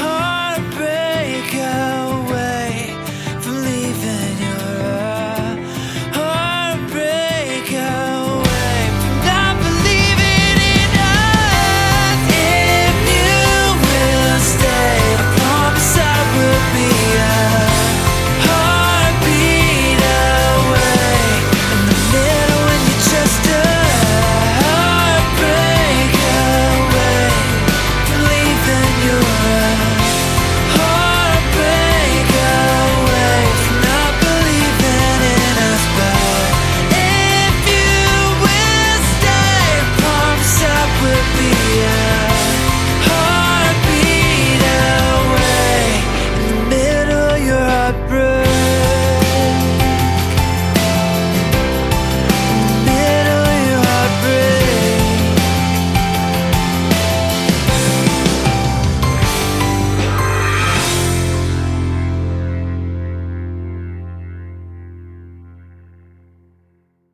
heartbreak.